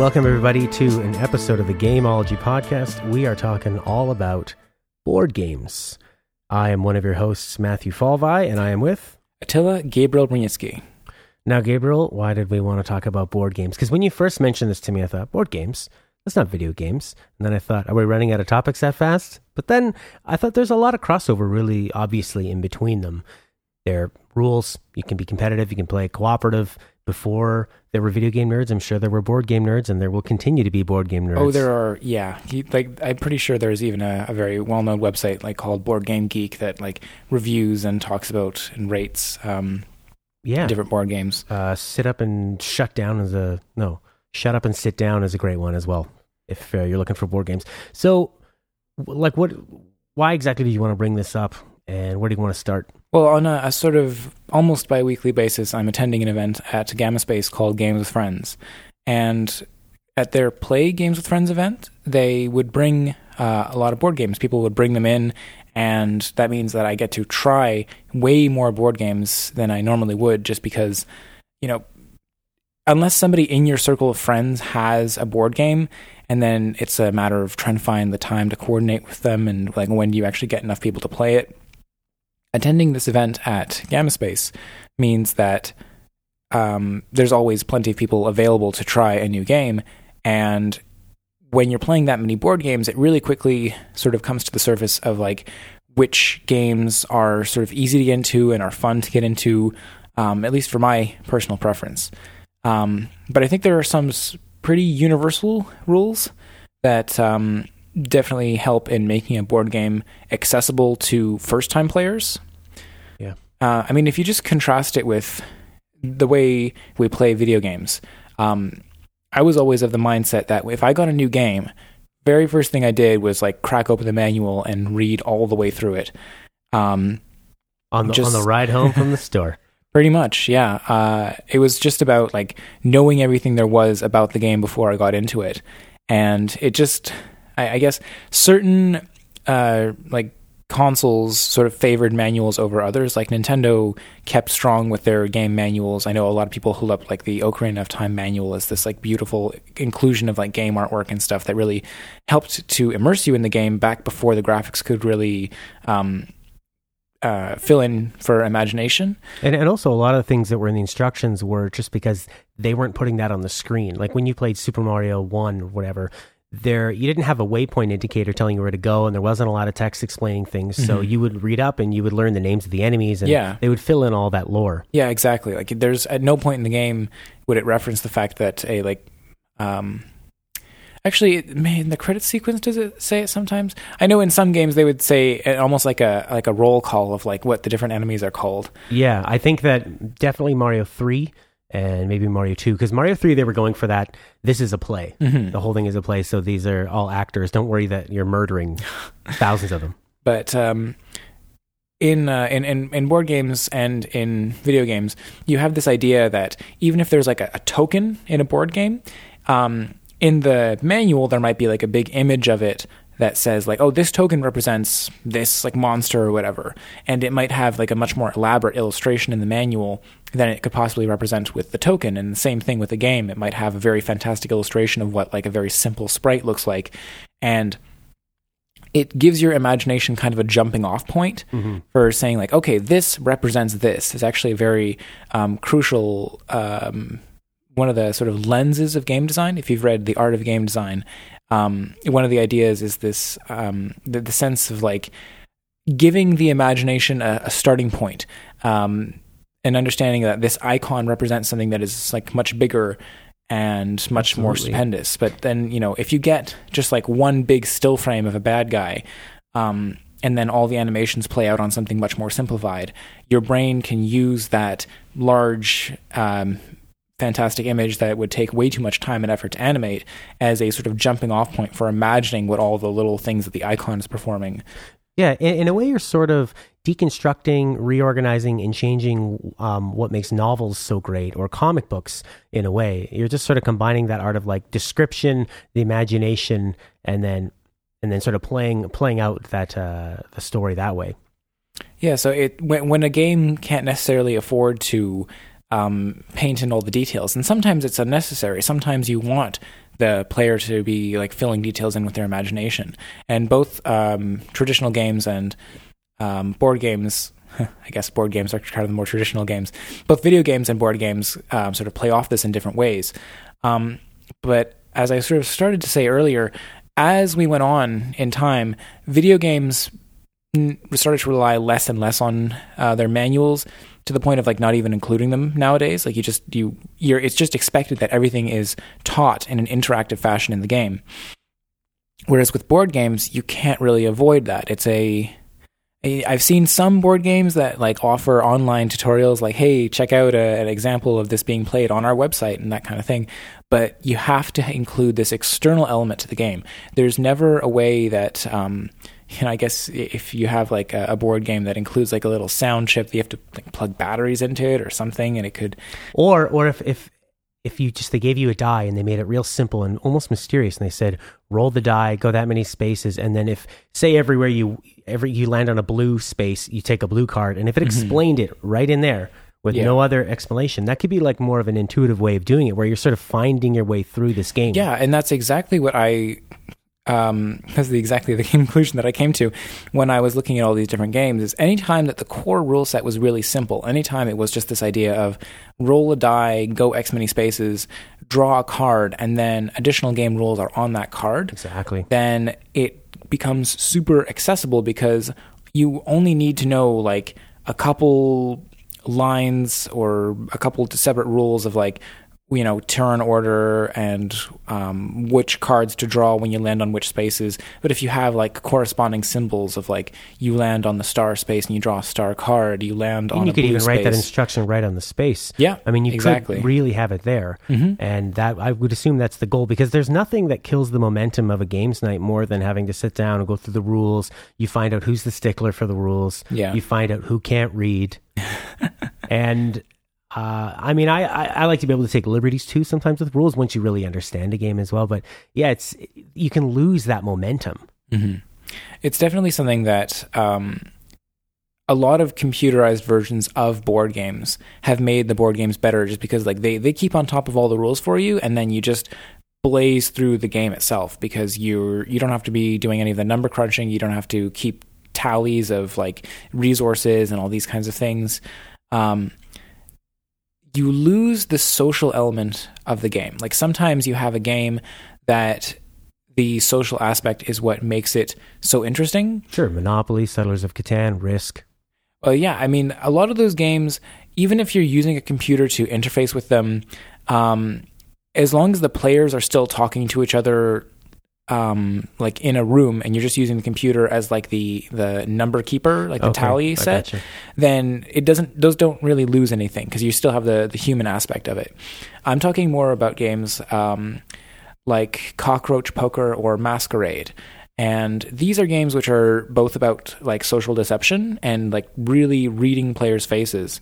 Welcome, everybody, to an episode of the Gameology Podcast. We are talking all about board games. I am one of your hosts, Matthew Falvey, and I am with. Attila Gabriel Brzezinski. Now, Gabriel, why did we want to talk about board games? Because when you first mentioned this to me, I thought, board games? That's not video games. And then I thought, are we running out of topics that fast? But then I thought there's a lot of crossover, really obviously, in between them. There are rules. You can be competitive, you can play cooperative. Before there were video game nerds, I'm sure there were board game nerds, and there will continue to be board game nerds. Oh, there are. Yeah, he, like I'm pretty sure there's even a, a very well-known website like called Board Game Geek that like reviews and talks about and rates um, yeah. different board games. Uh, sit up and shut down is a no. Shut up and sit down is a great one as well. If uh, you're looking for board games, so like what? Why exactly do you want to bring this up, and where do you want to start? Well, on a, a sort of almost bi-weekly basis, I'm attending an event at Gamma Space called Games with Friends, and at their Play Games with Friends event, they would bring uh, a lot of board games. People would bring them in, and that means that I get to try way more board games than I normally would, just because, you know, unless somebody in your circle of friends has a board game, and then it's a matter of trying to find the time to coordinate with them, and like when do you actually get enough people to play it attending this event at Gamma Space means that um, there's always plenty of people available to try a new game. And when you're playing that many board games, it really quickly sort of comes to the surface of like which games are sort of easy to get into and are fun to get into, um, at least for my personal preference. Um, but I think there are some pretty universal rules that um, definitely help in making a board game accessible to first time players. Yeah. Uh, I mean, if you just contrast it with the way we play video games, um, I was always of the mindset that if I got a new game, very first thing I did was like crack open the manual and read all the way through it. Um, on the just, on the ride home from the store. Pretty much, yeah. Uh, it was just about like knowing everything there was about the game before I got into it, and it just I, I guess certain uh, like consoles sort of favored manuals over others. Like Nintendo kept strong with their game manuals. I know a lot of people hold up like the Ocarina of Time manual as this like beautiful inclusion of like game artwork and stuff that really helped to immerse you in the game back before the graphics could really um, uh, fill in for imagination. And, and also, a lot of the things that were in the instructions were just because they weren't putting that on the screen. Like when you played Super Mario 1 or whatever, there you didn't have a waypoint indicator telling you where to go and there wasn't a lot of text explaining things. Mm-hmm. so you would read up and you would learn the names of the enemies and yeah. they would fill in all that lore. Yeah exactly. Like there's at no point in the game would it reference the fact that a like um actually man the credit sequence does it say it sometimes? I know in some games they would say almost like a like a roll call of like what the different enemies are called. Yeah i think that definitely mario 3 and maybe Mario 2 because Mario 3 they were going for that this is a play. Mm-hmm. The whole thing is a play so these are all actors. Don't worry that you're murdering thousands of them. But um, in, uh, in, in in board games and in video games, you have this idea that even if there's like a, a token in a board game, um, in the manual there might be like a big image of it that says like oh this token represents this like monster or whatever. And it might have like a much more elaborate illustration in the manual than it could possibly represent with the token. And the same thing with the game. It might have a very fantastic illustration of what like a very simple sprite looks like. And it gives your imagination kind of a jumping off point mm-hmm. for saying like okay this represents this. It's actually a very um, crucial um, one of the sort of lenses of game design. If you've read the art of game design um, one of the ideas is this um, the, the, sense of like giving the imagination a, a starting point um, and understanding that this icon represents something that is like much bigger and much Absolutely. more stupendous. But then, you know, if you get just like one big still frame of a bad guy, um, and then all the animations play out on something much more simplified, your brain can use that large um, fantastic image that would take way too much time and effort to animate as a sort of jumping off point for imagining what all the little things that the icon is performing. Yeah, in, in a way, you're sort of deconstructing, reorganizing, and changing um, what makes novels so great, or comic books. In a way, you're just sort of combining that art of like description, the imagination, and then and then sort of playing playing out that uh, the story that way. Yeah, so it when when a game can't necessarily afford to um, paint in all the details. And sometimes it's unnecessary. Sometimes you want the player to be like filling details in with their imagination. And both um, traditional games and um, board games. I guess board games are kind of the more traditional games. Both video games and board games um, sort of play off this in different ways. Um, but as I sort of started to say earlier, as we went on in time, video games started to rely less and less on uh, their manuals to the point of like not even including them nowadays. Like you just you you're it's just expected that everything is taught in an interactive fashion in the game. Whereas with board games, you can't really avoid that. It's a I've seen some board games that like offer online tutorials, like, "Hey, check out a, an example of this being played on our website" and that kind of thing. But you have to include this external element to the game. There's never a way that, um, you know, I guess if you have like a, board game that includes like a little sound chip, that you have to like, plug batteries into it or something, and it could, or or if if if you just they gave you a die and they made it real simple and almost mysterious and they said roll the die go that many spaces and then if say everywhere you every you land on a blue space you take a blue card and if it mm-hmm. explained it right in there with yeah. no other explanation that could be like more of an intuitive way of doing it where you're sort of finding your way through this game yeah and that's exactly what i um, that's the, exactly the conclusion that I came to when I was looking at all these different games. Is anytime that the core rule set was really simple, anytime it was just this idea of roll a die, go X many spaces, draw a card, and then additional game rules are on that card. Exactly. Then it becomes super accessible because you only need to know like a couple lines or a couple separate rules of like you know turn order and um, which cards to draw when you land on which spaces. But if you have like corresponding symbols of like you land on the star space and you draw a star card, you land on. and on you could even space. write that instruction right on the space. Yeah, I mean you exactly. could really have it there, mm-hmm. and that I would assume that's the goal because there's nothing that kills the momentum of a games night more than having to sit down and go through the rules. You find out who's the stickler for the rules. Yeah, you find out who can't read. and uh, I mean, I, I, I, like to be able to take liberties too sometimes with rules once you really understand a game as well. But yeah, it's you can lose that momentum. Mm-hmm. It's definitely something that um, a lot of computerized versions of board games have made the board games better, just because like they they keep on top of all the rules for you, and then you just blaze through the game itself because you're you don't have to be doing any of the number crunching. You don't have to keep tallies of like resources and all these kinds of things. Um, you lose the social element of the game. Like sometimes you have a game that the social aspect is what makes it so interesting. Sure, Monopoly, Settlers of Catan, Risk. Well, yeah, I mean, a lot of those games, even if you're using a computer to interface with them, um, as long as the players are still talking to each other um, like in a room and you're just using the computer as like the the number keeper, like the okay, tally set, then it doesn't those don't really lose anything because you still have the the human aspect of it. I'm talking more about games um, like Cockroach Poker or Mascarade. And these are games which are both about like social deception and like really reading players' faces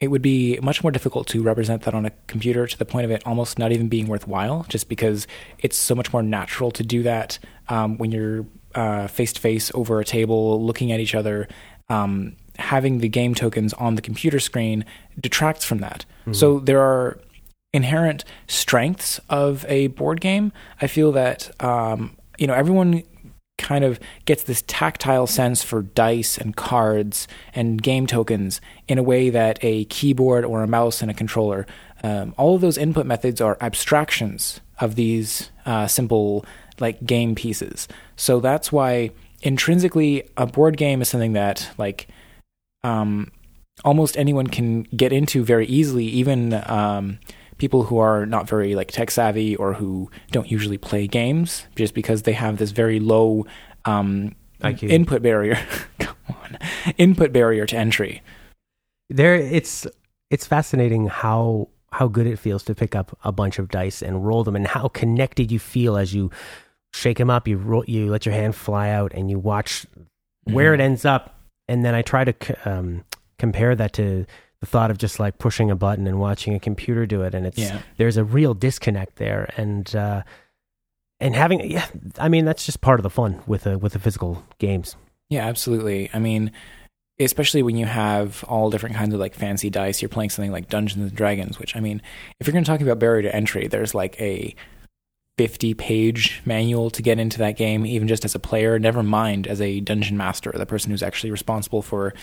it would be much more difficult to represent that on a computer to the point of it almost not even being worthwhile, just because it's so much more natural to do that um, when you're face to face over a table, looking at each other. Um, having the game tokens on the computer screen detracts from that. Mm-hmm. So there are inherent strengths of a board game. I feel that um, you know everyone kind of gets this tactile sense for dice and cards and game tokens in a way that a keyboard or a mouse and a controller, um, all of those input methods are abstractions of these uh, simple like game pieces. So that's why intrinsically a board game is something that like um, almost anyone can get into very easily, even um, people who are not very like tech savvy or who don't usually play games just because they have this very low um, input barrier. Come on, input barrier to entry. There, it's it's fascinating how how good it feels to pick up a bunch of dice and roll them, and how connected you feel as you shake them up. You roll, you let your hand fly out, and you watch where mm-hmm. it ends up. And then I try to um, compare that to the thought of just like pushing a button and watching a computer do it and it's yeah. there's a real disconnect there and uh and having yeah i mean that's just part of the fun with a with the physical games yeah absolutely i mean especially when you have all different kinds of like fancy dice. You're playing something like Dungeons and Dragons, which I mean, if you're going to talk about barrier to entry, there's like a 50 page manual to get into that game, even just as a player, never mind as a dungeon master, the person who's actually responsible for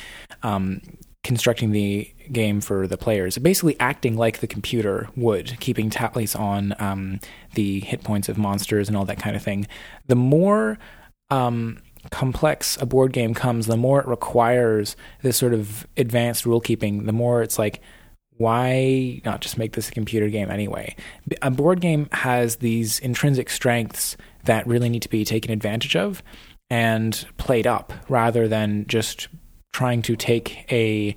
um, constructing the game for the players. Basically, acting like the computer would, keeping tallies on um, the hit points of monsters and all that kind of thing. The more um, complex a board game comes, the more it requires this sort of advanced rule keeping, the more it's like, why not just make this a computer game anyway? A board game has these intrinsic strengths that really need to be taken advantage of and played up rather than just trying to take a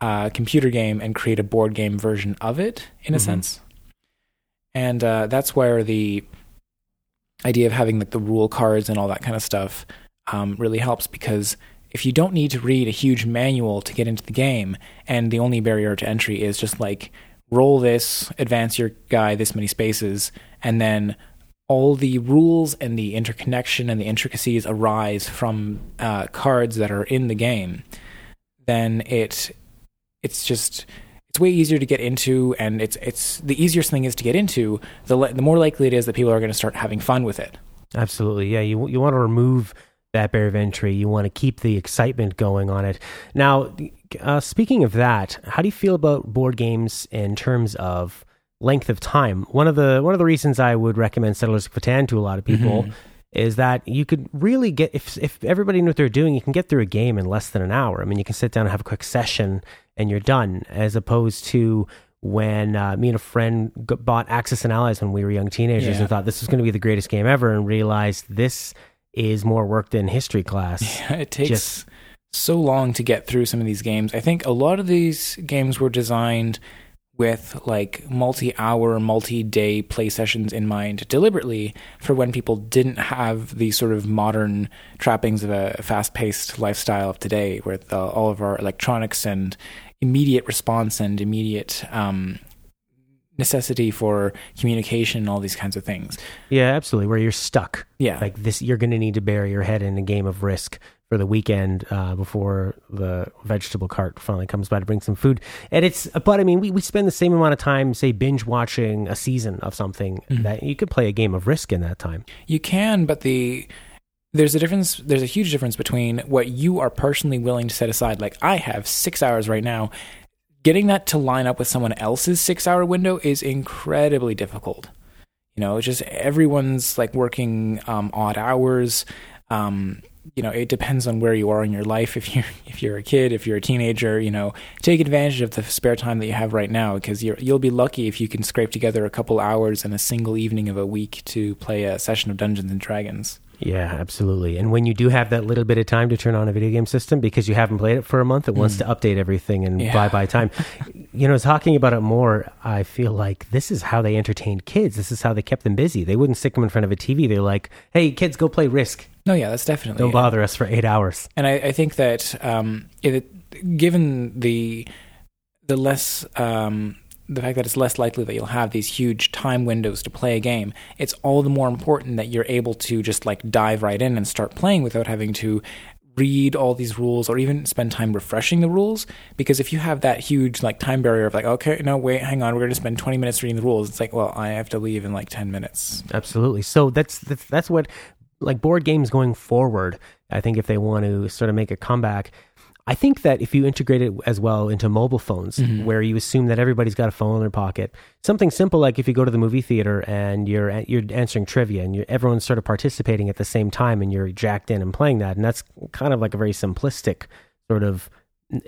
uh, computer game and create a board game version of it, in a mm-hmm. sense. And uh, that's where the idea of having like the rule cards and all that kind of stuff um, really helps because if you don't need to read a huge manual to get into the game, and the only barrier to entry is just like roll this, advance your guy this many spaces, and then all the rules and the interconnection and the intricacies arise from uh, cards that are in the game, then it it's just it's way easier to get into, and it's it's the easiest thing is to get into. The le- the more likely it is that people are going to start having fun with it. Absolutely, yeah. You you want to remove that barrier of entry. You want to keep the excitement going on it. Now, uh, speaking of that, how do you feel about board games in terms of length of time? One of the one of the reasons I would recommend Settlers of Catan to a lot of people mm-hmm. is that you could really get if if everybody knew what they're doing, you can get through a game in less than an hour. I mean, you can sit down and have a quick session and you're done, as opposed to when uh, me and a friend bought Axis and Allies when we were young teenagers yeah. and thought this was going to be the greatest game ever, and realized this is more work than history class. Yeah, it takes Just, so long to get through some of these games. I think a lot of these games were designed with like multi-hour, multi-day play sessions in mind deliberately for when people didn't have the sort of modern trappings of a fast-paced lifestyle of today, with uh, all of our electronics and immediate response and immediate um, necessity for communication and all these kinds of things. Yeah, absolutely. Where you're stuck. Yeah. Like this, you're going to need to bury your head in a game of risk for the weekend uh, before the vegetable cart finally comes by to bring some food. And it's, but I mean, we, we spend the same amount of time, say, binge watching a season of something mm-hmm. that you could play a game of risk in that time. You can, but the, there's a difference there's a huge difference between what you are personally willing to set aside like i have six hours right now getting that to line up with someone else's six hour window is incredibly difficult. You know, just everyone's like working um, odd hours. Um, you know, it depends on where you are in your life. If you're if you're a kid, if you're a teenager, you know, take advantage of the spare time that you have right now because you you'll be lucky if you can scrape together a couple hours in a single evening of a week to play a session of Dungeons and Dragons. Yeah, absolutely. And when you do have that little bit of time to turn on a video game system because you haven't played it for a month, it mm. wants to update everything and yeah. bye by time. you know, talking about it more, I feel like this is how they entertained kids. This is how they kept them busy. They wouldn't stick them in front of a TV. They're like, "Hey, kids, go play Risk." No, yeah, that's definitely. Don't bother us for eight hours. And I, I think that um, it, given the the less um, the fact that it's less likely that you'll have these huge time windows to play a game, it's all the more important that you're able to just like dive right in and start playing without having to read all these rules or even spend time refreshing the rules because if you have that huge like time barrier of like okay no wait hang on we're going to spend 20 minutes reading the rules it's like well i have to leave in like 10 minutes absolutely so that's that's, that's what like board games going forward i think if they want to sort of make a comeback I think that if you integrate it as well into mobile phones, mm-hmm. where you assume that everybody's got a phone in their pocket, something simple like if you go to the movie theater and you're you're answering trivia and everyone's sort of participating at the same time and you're jacked in and playing that, and that's kind of like a very simplistic sort of.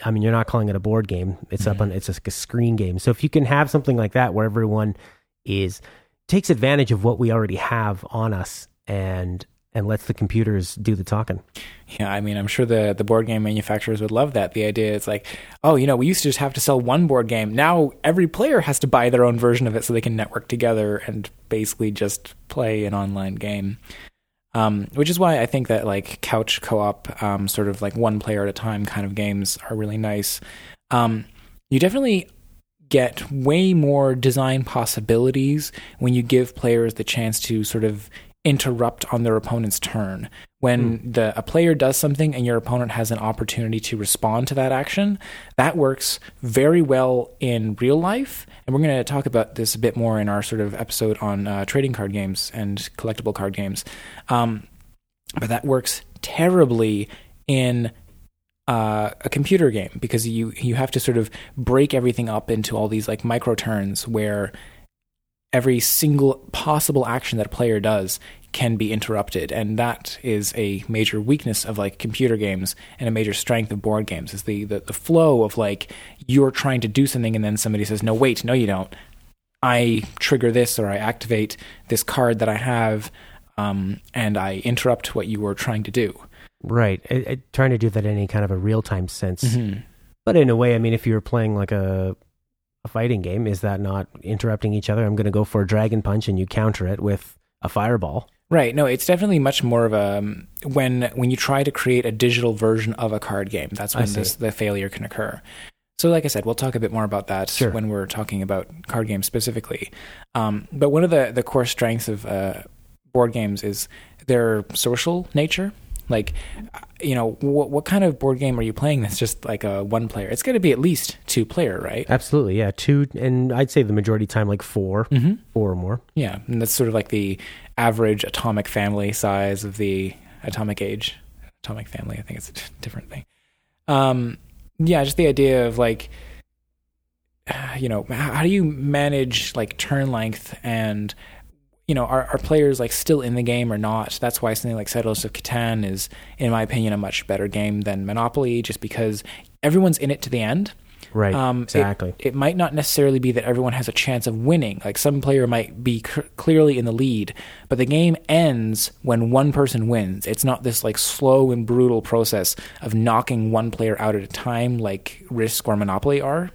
I mean, you're not calling it a board game; it's mm-hmm. up on it's a, a screen game. So if you can have something like that where everyone is takes advantage of what we already have on us and and lets the computers do the talking. Yeah, I mean, I'm sure the the board game manufacturers would love that. The idea is like, oh, you know, we used to just have to sell one board game. Now every player has to buy their own version of it so they can network together and basically just play an online game. Um, which is why I think that like couch co-op, um, sort of like one player at a time kind of games are really nice. Um, you definitely get way more design possibilities when you give players the chance to sort of interrupt on their opponent's turn. When the a player does something and your opponent has an opportunity to respond to that action, that works very well in real life. And we're going to talk about this a bit more in our sort of episode on uh, trading card games and collectible card games. Um, but that works terribly in uh, a computer game because you you have to sort of break everything up into all these like micro turns where every single possible action that a player does can be interrupted and that is a major weakness of like computer games and a major strength of board games is the, the the flow of like you're trying to do something and then somebody says no wait no you don't i trigger this or i activate this card that i have um, and i interrupt what you were trying to do Right. It, it- trying to do that in any kind of a real time sense. Mhm. But in a way, I mean, if you're playing like a a fighting game, is that not interrupting each other? I'm going to go for a dragon punch, and you counter it with a fireball. Right. No, it's definitely much more of a um, when when you try to create a digital version of a card game. That's when this, the failure can occur. So, like I said, we'll talk a bit more about that Sure. when we're talking about card games specifically. Um, but one of the the core strengths of uh, board games is their social nature. Like, you know, what what kind of board game are you playing that's just like a one player? It's got to be at least two player, right? Absolutely, yeah. Two, and I'd say the majority of time, like 4 Mm-hmm. four or more. Yeah, and that's sort of like the average atomic family size of the atomic age. Atomic family, I think it's a different thing. Um, yeah, just the idea of like, you know, how do you manage like turn length and, you know, are, are players like still in the game or not? That's why something like Settlers of Catan is, in my opinion, a much better game than Monopoly, just because everyone's in it to the end. Right. Um, it- exactly. It, might not necessarily be that everyone has a chance of winning. Like some player might be c- clearly in the lead, but the game ends when one person wins. It's not this like slow and brutal process of knocking one player out at a time, like Risk or Monopoly are.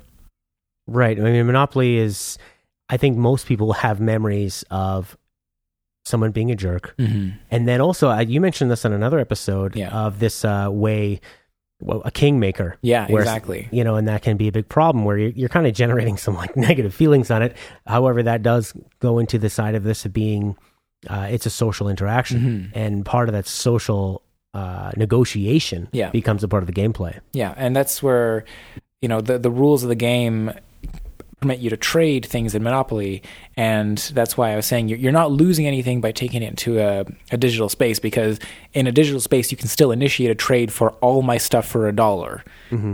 Right. I mean, Monopoly is. I think most people have memories of someone being a jerk, Mm-hmm. and then also uh, you mentioned this on another episode Yeah. of this uh, way, well, a kingmaker. Yeah, Where- exactly. you know, and that can be a big problem where you're, you're kind of generating some like negative feelings on it. However, that does go into the side of this of being, uh, it's a social interaction, Mhm. and part of that social uh, negotiation Yeah. becomes a part of the gameplay. Yeah, and that's where you know the the rules of the game permit you to trade things in Monopoly, and that's why I was saying you're, you're not losing anything by taking it into a, a digital space because in a digital space you can still initiate a trade for all my stuff for a dollar,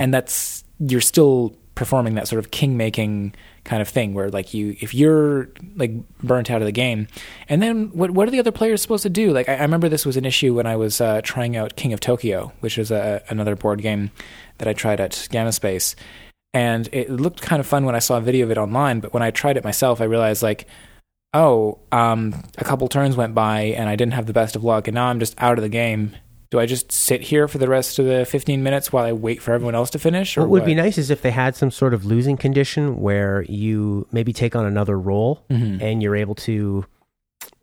and that's you're still performing that sort of king making kind of thing where like you if you're like burnt out of the game and then what what are the other players supposed to do? Like i, I remember this was an issue when i was uh, trying out king of tokyo which is a, another board game that i tried at gamma space and it looked kind of fun when i saw a video of it online but when i tried it myself i realized like oh um, a couple turns went by and i didn't have the best of luck and now i'm just out of the game do i just sit here for the rest of the 15 minutes while i wait for everyone else to finish or What would what? be nice is if they had some sort of losing condition where you maybe take on another role Mhm. and you're able to,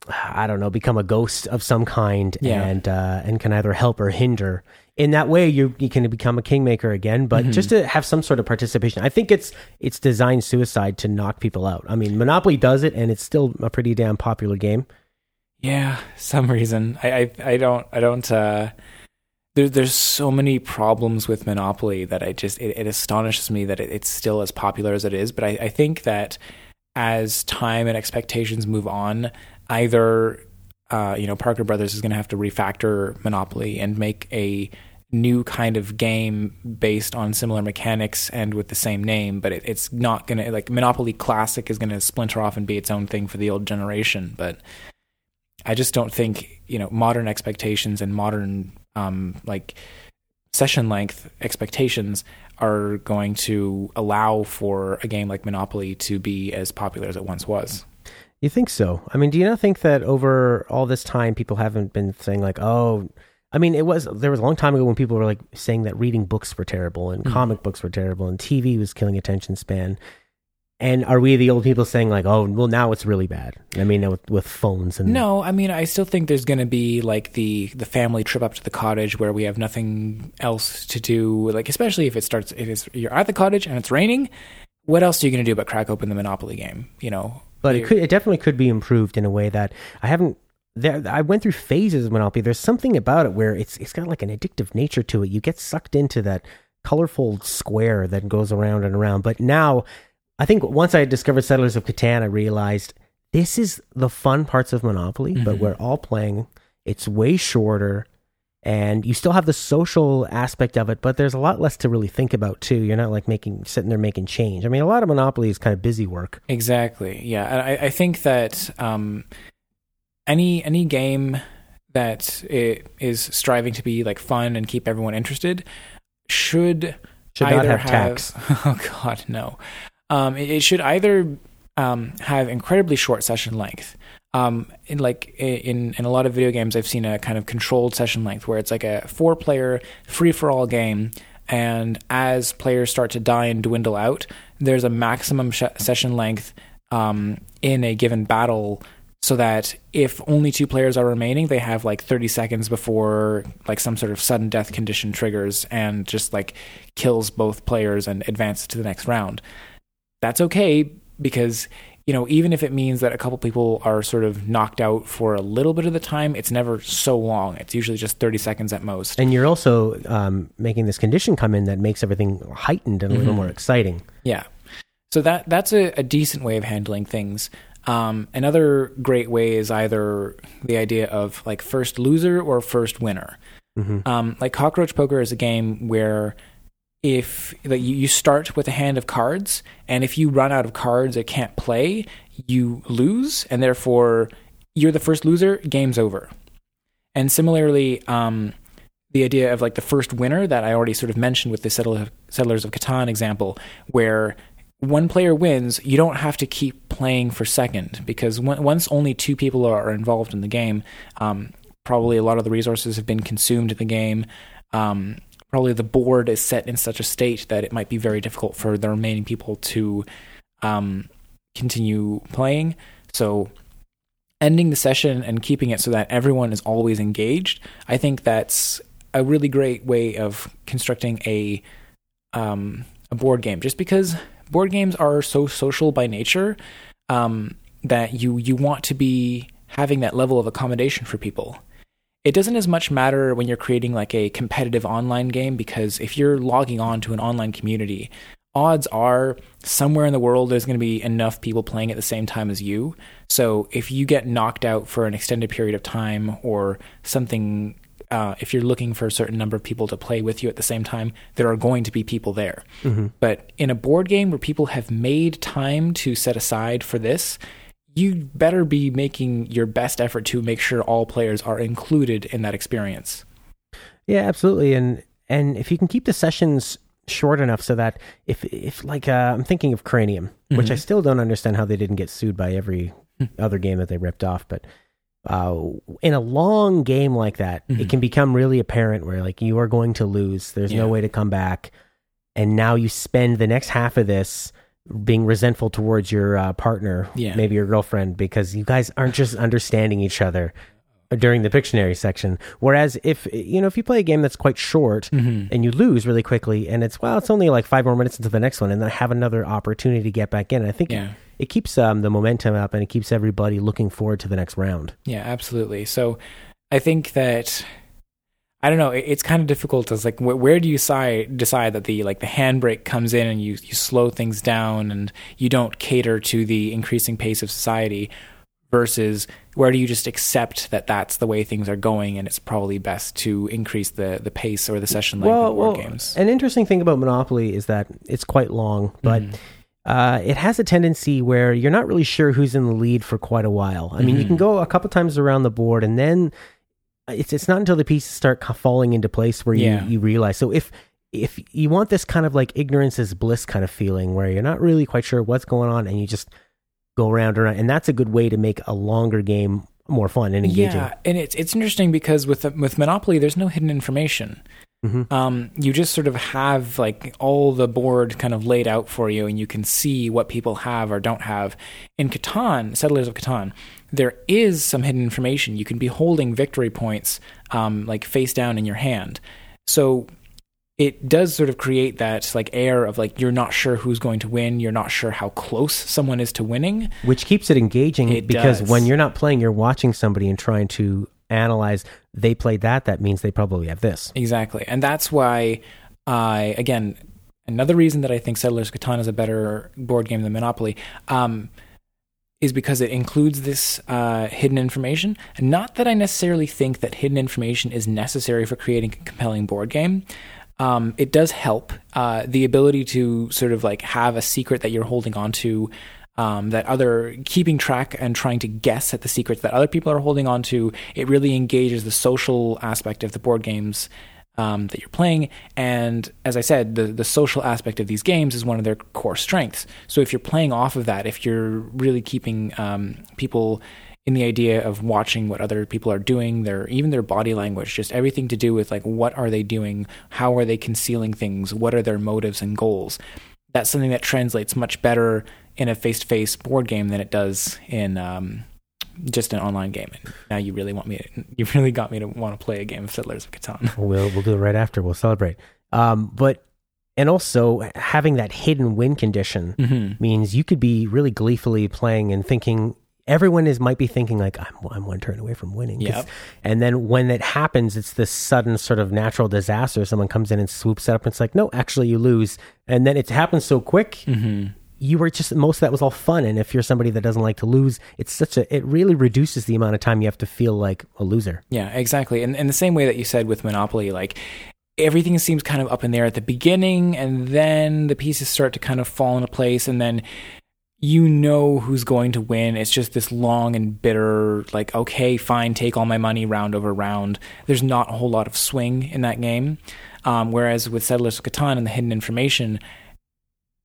I don't know, become a ghost of some kind Yeah. and uh, and can either help or hinder. In that way, you you can become a kingmaker again, but Mm-hmm. just to have some sort of participation. I think it's it's designed suicide to knock people out. I mean, Monopoly does it, and it's still a pretty damn popular game. Yeah, some reason I I, I don't I don't. Uh, there, there's so many problems with Monopoly that I just it, it astonishes me that it, it's still as popular as it is. But I, I think that as time and expectations move on, either uh, you know Parker Brothers is going to have to refactor Monopoly and make a new kind of game based on similar mechanics and with the same name, but it, it's not going to like Monopoly Classic is going to splinter off and be its own thing for the old generation, but. I just don't think you know modern expectations and modern um, like session length expectations are going to allow for a game like Monopoly to be as popular as it once was. You think so? I mean, do you not think that over all this time, people haven't been saying like, "Oh," I mean, it was there was a long time ago when people were like saying that reading books were terrible and Mhm. comic books were terrible and TV was killing attention span. And are we the old people saying like, "Oh, well, now it's really bad"? I mean, with, with phones and No, I mean I still think there's going to be like the the family trip up to the cottage where we have nothing else to do. Like especially if it starts if it's you're at the cottage and it's raining. What else are you going to do but crack open the Monopoly game? You know, but it could it definitely could be improved in a way that I haven't there I went through phases of Monopoly. There's something about it where it's it's got like an addictive nature to it. You get sucked into that colorful square that goes around and around. But now, I think once I discovered Settlers of Catan, I realized this is the fun parts of Monopoly, but Mhm. we're all playing. It's way shorter. And you still have the social aspect of it, but there's a lot less to really think about too. You're not like making sitting there making change. I mean, a lot of Monopoly is kind of busy work. Exactly. Yeah, I, I think that um, any any game that i- striving to be like fun and keep everyone interested should Should not either have tax. Oh God, no. Um, it, it should either um, have incredibly short session length. Um, in like in in a lot of video games, I've seen a kind of controlled session length where it's like a four player free for all game, and as players start to die and dwindle out, there's a maximum sh- session length um, in a given battle. So that if only two players are remaining, they have like 30 seconds before like some sort of sudden death condition triggers and just like kills both players and advances to the next round. That's okay because you know even if it means that a couple people are sort of knocked out for a little bit of the time, it's never so long. It's usually just 30 seconds at most. And you're also um, making this condition come in that makes everything heightened and a little Mhm. more exciting. Yeah. So that that's a, a decent way of handling things. Um, another great way is either the idea of like first loser or first winner. hmm Um, like cockroach poker is a game where if like, you, start with a hand of cards, and if you run out of cards it can't play, you lose, and therefore you're the first loser. Game's over. And similarly, um, the idea of like the first winner that I already sort of mentioned with the Settlers of Catan example, where one player wins, you don't have to keep playing for second because on- once only two people are involved in the game, um, probably a lot of the resources have been consumed in the game. Um, probably the board is set in such a state that it might be very difficult for the remaining people to um, continue playing. So, ending the session and keeping it so that everyone is always engaged, I think that's a really great way of constructing a um, a board game. Just because board games are so social by nature um, that you you want to be having that level of accommodation for people. It doesn't as much matter when you're creating like a competitive online game because if you're logging on to an online community, odds are somewhere in the world there's going to be enough people playing at the same time as you. So if you get knocked out for an extended period of time or something, uh, if you're looking for a certain number of people to play with you at the same time, there are going to be people there. But in a board game where people have made time to set aside for this, you better be making your best effort to make sure all players are included in that experience. Yeah, absolutely. And and if you can keep the sessions short enough so that if if like uh, I'm thinking of Cranium, which I Mhm. still don't understand how they didn't get sued by every other game that they ripped off, but uh, in a long game like that, Mhm. it can become really apparent where like you are going to lose. There's no way to come back, and now you spend the next half of this being resentful towards your uh, partner, Yeah. maybe your girlfriend, because you guys aren't just understanding each other during the Pictionary section. Whereas if you know if you play a game that's quite short Mhm. and you lose really quickly, and it's well, it's only like five more minutes into the next one, and then have another opportunity to get back in. I think Yeah. It keeps um, the momentum up and it keeps everybody looking forward to the next round. Yeah, absolutely. So I think that I don't know. it- It's kind of difficult. As like, wh- where do you decide decide that the like the handbrake comes in and you you slow things down and you don't cater to the increasing pace of society, versus where do you just accept that that's the way things are going and it's probably best to increase the the pace or the session length of board games. An interesting thing about Monopoly is that it's quite long, but Mhm. Uh, it has a tendency where you're not really sure who's in the lead for quite a while. I mean, you Mhm. can go a couple times around the board, and then it's it's not until the pieces start falling into place where you, Yeah. you realize. So if if you want this kind of like ignorance is bliss kind of feeling where you're not really quite sure what's going on and you just go around and around, and that's a good way to make a longer game more fun and engaging. Yeah, and it's it's interesting because with with Monopoly, there's no hidden information. Mhm. Um, you just sort of have like all the board kind of laid out for you, and you can see what people have or don't have. In Catan, Settlers of Catan, there is some hidden information. You can be holding victory points, um, like face down in your hand. So it does sort of create that like air of like you're not sure who's going to win, you're not sure how close someone is to winning. which keeps it engaging It because does. when you're not playing, you're watching somebody and trying to analyze. They played that. That means they probably have this. Exactly. And that's why I, again, another reason that I think Settlers of Catan is a better board game than Monopoly um, is because it includes this uh, hidden information. Not that I necessarily think that hidden information is necessary for creating a compelling board game. Um, it does help. Uh, the ability to sort of like have a secret that you're holding on to. Um, that other keeping track and trying to guess at the secrets that other people are holding on to, it really engages the social aspect of the board games um, that you're playing. And as I said, the the social aspect of these games is one of their core strengths. So if you're playing off of that, if you're really keeping um, people in the idea of watching what other people are doing, their even their body language, just everything to do with like what are they doing, how are they concealing things, what are their motives and goals. That's something that translates much better in a face-to-face board game than it does in um, just an online game. And now you really want me, to, you really got me to want to play a game of Settlers of Catan. We'll we'll do it right after. We'll celebrate. Um, but and also having that hidden win condition Mm-hmm. means you could be really gleefully playing and thinking. Everyone is might be thinking like I'm I'm one turn away from winning. Yep. And then when it happens, it's this sudden sort of natural disaster. Someone comes in and swoops it up, and it's like, no, actually, you lose. And then it happens so quick. Mm-hmm. You were just most of that was all fun. And if you're somebody that doesn't like to lose, it's such a it really reduces the amount of time you have to feel like a loser. Yeah, exactly. And in the same way that you said with Monopoly, like everything seems kind of up in there at the beginning, and then the pieces start to kind of fall into place, and then you know who's going to win. It's just this long and bitter, like, okay, fine, take all my money round over round. There's not a whole lot of swing in that game. Um, whereas with Settlers of Catan and the hidden information,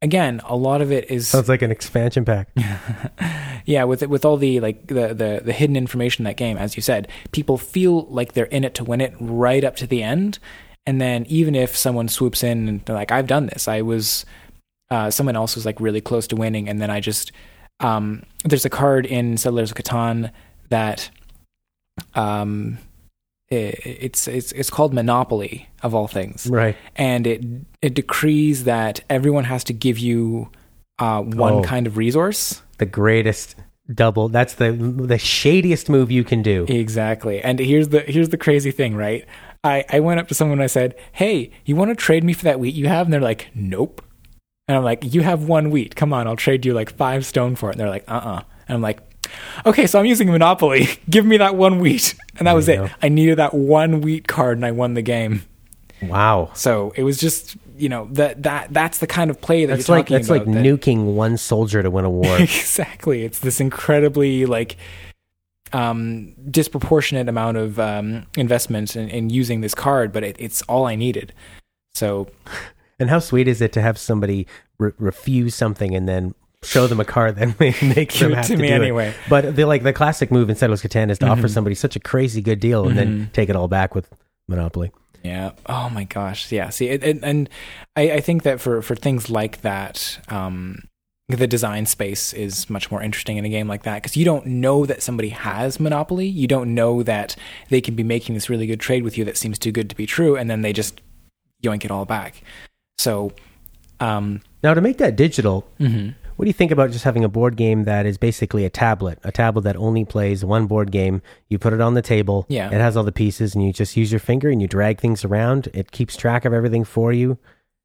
again, a lot of it is Sounds like an expansion pack. yeah, with with all the like the, the the hidden information in that game, as you said, people feel like they're in it to win it right up to the end, and then even if someone swoops in and they're like, "I've done this," I was uh, someone else was like really close to winning, and then I just um, there's a card in Settlers of Catan that um it's it's it's called Monopoly of all things Right. and it it decrees that everyone has to give you uh, one Oh. kind of resource. The greatest double. That's the the shadiest move you can do. Exactly. And here's the here's the crazy thing, right? I, I went up to someone and I said, Hey, you want to trade me for that wheat you have? And they're like, Nope. And I'm like, You have one wheat. Come on, I'll trade you like five stone for it. And they're like, uh uh And I'm like, Okay, so I'm using Monopoly. Give me that one wheat. And that There was it. go. I needed that one wheat card and I won the game. Wow. So it was just you know, that that that's the kind of play that like that's like that- nuking one soldier to win a war. exactly. It's this incredibly like um, disproportionate amount of um, investment in, in using this card, but it, it's all I needed. So and how sweet is it to have somebody re- refuse something and then show them a card that may make them it have to to me do it? anyway. But the like the classic move in Settlers Catan is to offer Mhm. somebody such a crazy good deal and then Mhm. take it all back with Monopoly. Yeah. Oh my gosh. Yeah. See, it, it, and I, I think that for for things like that, um, the design space is much more interesting in a game like that because you don't know that somebody has monopoly. You don't know that they can be making this really good trade with you that seems too good to be true, and then they just yoink it all back. So, um, Now to make that digital, mhm. What do you think about just having a board game that is basically a tablet, a tablet that only plays one board game? You put it on the table, Yeah. it has all the pieces, and you just use your finger and you drag things around. It keeps track of everything for you.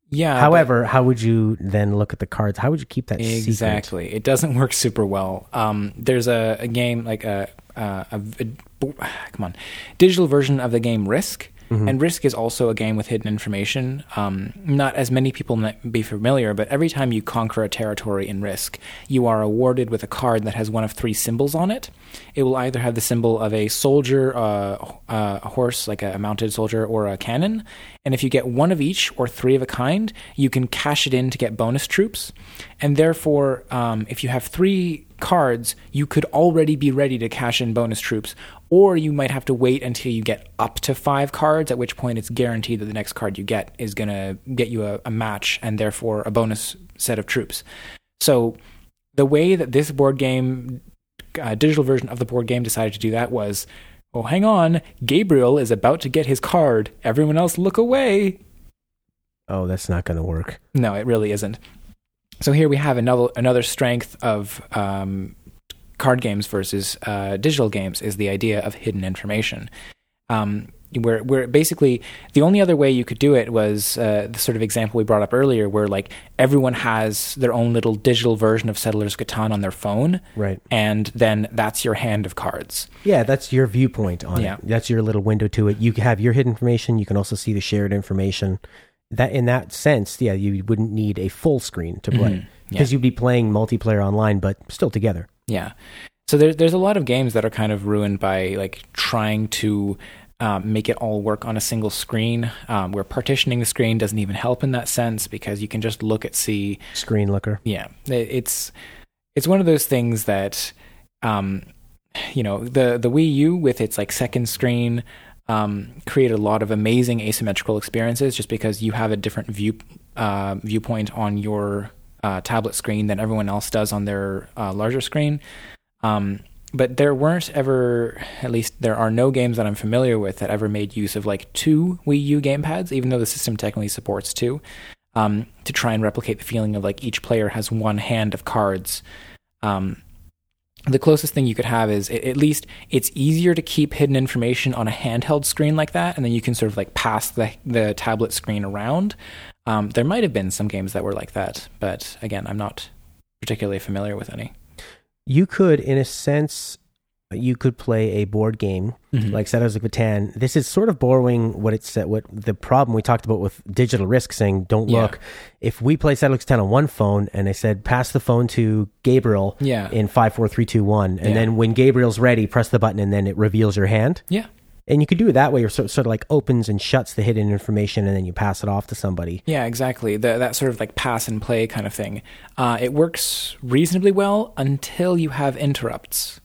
yeah. However, how would you then look at the cards? How would you keep that secret? Exactly. It doesn't work super well. Um, there's a, a game like a, a, a, a- come on, digital version of the game Risk. Mm-hmm. And Risk is also a game with hidden information. Um, not as many people might be familiar, but every time you conquer a territory in Risk, you are awarded with a card that has one of three symbols on it. It will either have the symbol of a soldier, uh, uh, a horse, like a mounted soldier, or a cannon. And if you get one of each or three of a kind, you can cash it in to get bonus troops. And therefore, um, if you have three cards, you could already be ready to cash in bonus troops. Or you might have to wait until you get up to five cards, at which point it's guaranteed that the next card you get is going to get you a, a match and therefore a bonus set of troops. So the way that this board game, uh, digital version of the board game, decided to do that was, oh, hang on, Gabriel is about to get his card. Everyone else, look away. Oh, that's not going to work. No, it really isn't. So here we have another another strength of um, card games versus uh, digital games is the idea of hidden information. Um, where where basically the only other way you could do it was uh, the sort of example we brought up earlier, where like everyone has their own little digital version of Settlers Catan on their phone, Right. and then that's your hand of cards. Yeah, that's your viewpoint on Yeah. it. That's your little window to it. You have your hidden information. You can also see the shared information. That in that sense, yeah, you wouldn't need a full screen to play because you'd be playing multiplayer online, but still together. Yeah. So there, there's a lot of games that are kind of ruined by like trying to um, make it all work on a single screen, um, where partitioning the screen doesn't even help in that sense because you can just look at see. Screen looker. Yeah, it- it's it's one of those things that, um, you know, the the Wii U with its like second screen. Um, created a lot of amazing asymmetrical experiences just because you have a different view uh, viewpoint on your uh, tablet screen than everyone else does on their uh, larger screen. Um, but there weren't ever, at least there are no games that I'm familiar with that ever made use of like two Wii U gamepads, even though the system technically supports two, um, to try and replicate the feeling of like each player has one hand of cards. Um, the closest thing you could have is at least it's easier to keep hidden information on a handheld screen like that, and then you can sort of like pass the the tablet screen around. Um, there might have been some games that were like that, but again, I'm not particularly familiar with any. You could, in a sense, you could play a board game Mm-hmm. like Settlers of Catan. This is sort of borrowing what it's what the problem we talked about with digital risk, saying don't Yeah. look. If we play Settlers of Catan on one phone and I said pass the phone to Gabriel Yeah. in five, four, three, two, one, and Yeah. then when Gabriel's ready, press the button and then it reveals your hand. Yeah. And you could do it that way, or sort, sort of like opens and shuts the hidden information, and then you pass it off to somebody. Yeah, exactly. The, that sort of like pass and play kind of thing. Uh, it works reasonably well until you have interrupts.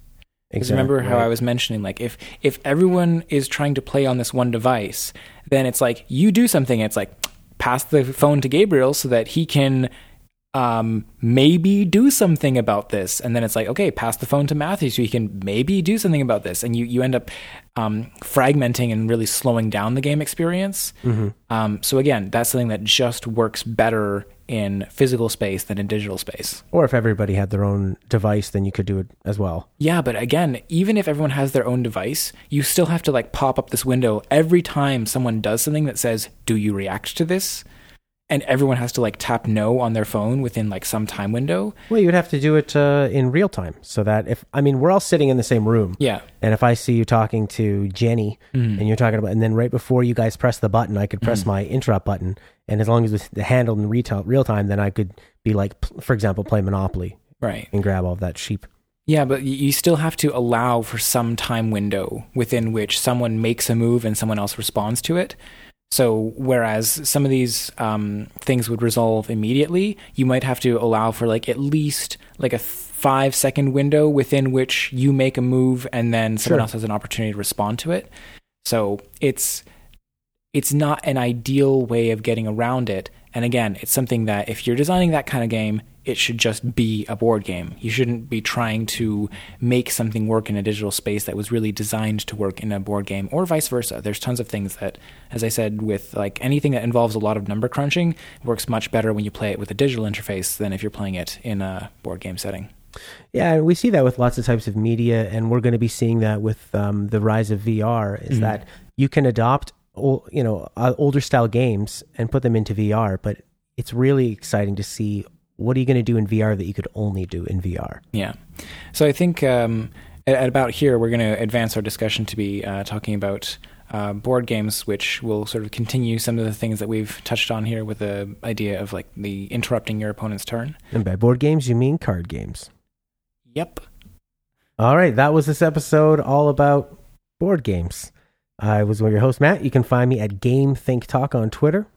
Because remember how. I was mentioning, like if if everyone is trying to play on this one device, then it's like you do something. It's like pass the phone to Gabriel so that he can um, maybe do something about this, and then it's like okay, pass the phone to Matthew so he can maybe do something about this, and you you end up um, fragmenting and really slowing down the game experience. Um, so again, that's something that just works better in physical space than in digital space. Or if everybody had their own device, then you could do it as well. Yeah, but again, even if everyone has their own device, you still have to like pop up this window every time someone does something that says, "Do you react to this?" And everyone has to like tap no on their phone within like some time window. Well, you would have to do it uh, in real time, so that if I mean we're all sitting in the same room, Yeah. and if I see you talking to Jenny and you're talking about, and then right before you guys press the button, I could press my interrupt button, and as long as it's handled in retail, real time, then I could be like, for example, play Monopoly Right. and grab all of that sheep. Yeah, but you still have to allow for some time window within which someone makes a move and someone else responds to it. So, whereas some of these um, things would resolve immediately, you might have to allow for like at least like a five second window within which you make a move and then someone Sure. else has an opportunity to respond to it. So it's it's not an ideal way of getting around it. And again, it's something that if you're designing that kind of game, it should just be a board game. You shouldn't be trying to make something work in a digital space that was really designed to work in a board game or vice versa. There's tons of things that as I said with like anything that involves a lot of number crunching works much better when you play it with a digital interface than if you're playing it in a board game setting. Yeah, and we see that with lots of types of media, and we're going to be seeing that with um, the rise of VR. Is that you can adopt, you know, uh, older style games and put them into VR, but it's really exciting to see what are you going to do in VR that you could only do in VR. Yeah. So I think um, at, at about here, we're going to advance our discussion to be uh, talking about uh, board games, which will sort of continue some of the things that we've touched on here with the idea of like the interrupting your opponent's turn. And by board games, you mean card games. Yep. All right, that was this episode all about board games. I was your host, Matt. You can find me at Game Think Talk on Twitter.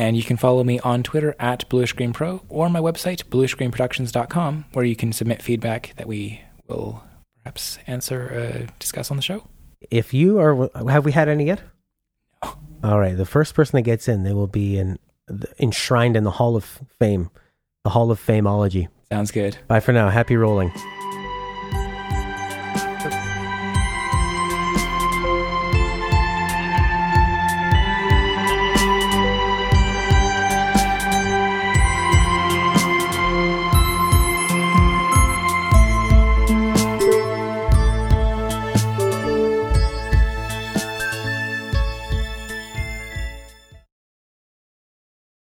And you can follow me on Twitter at Bluish Green Pro or my website, bluishgreenproductions.com, where you can submit feedback that we will perhaps answer, uh, discuss on the show. If you are, have we had any yet? All right, the first person that gets in, they will be in, enshrined in the Hall of Fame, the Hall of Fameology. Sounds good. Bye for now. Happy rolling.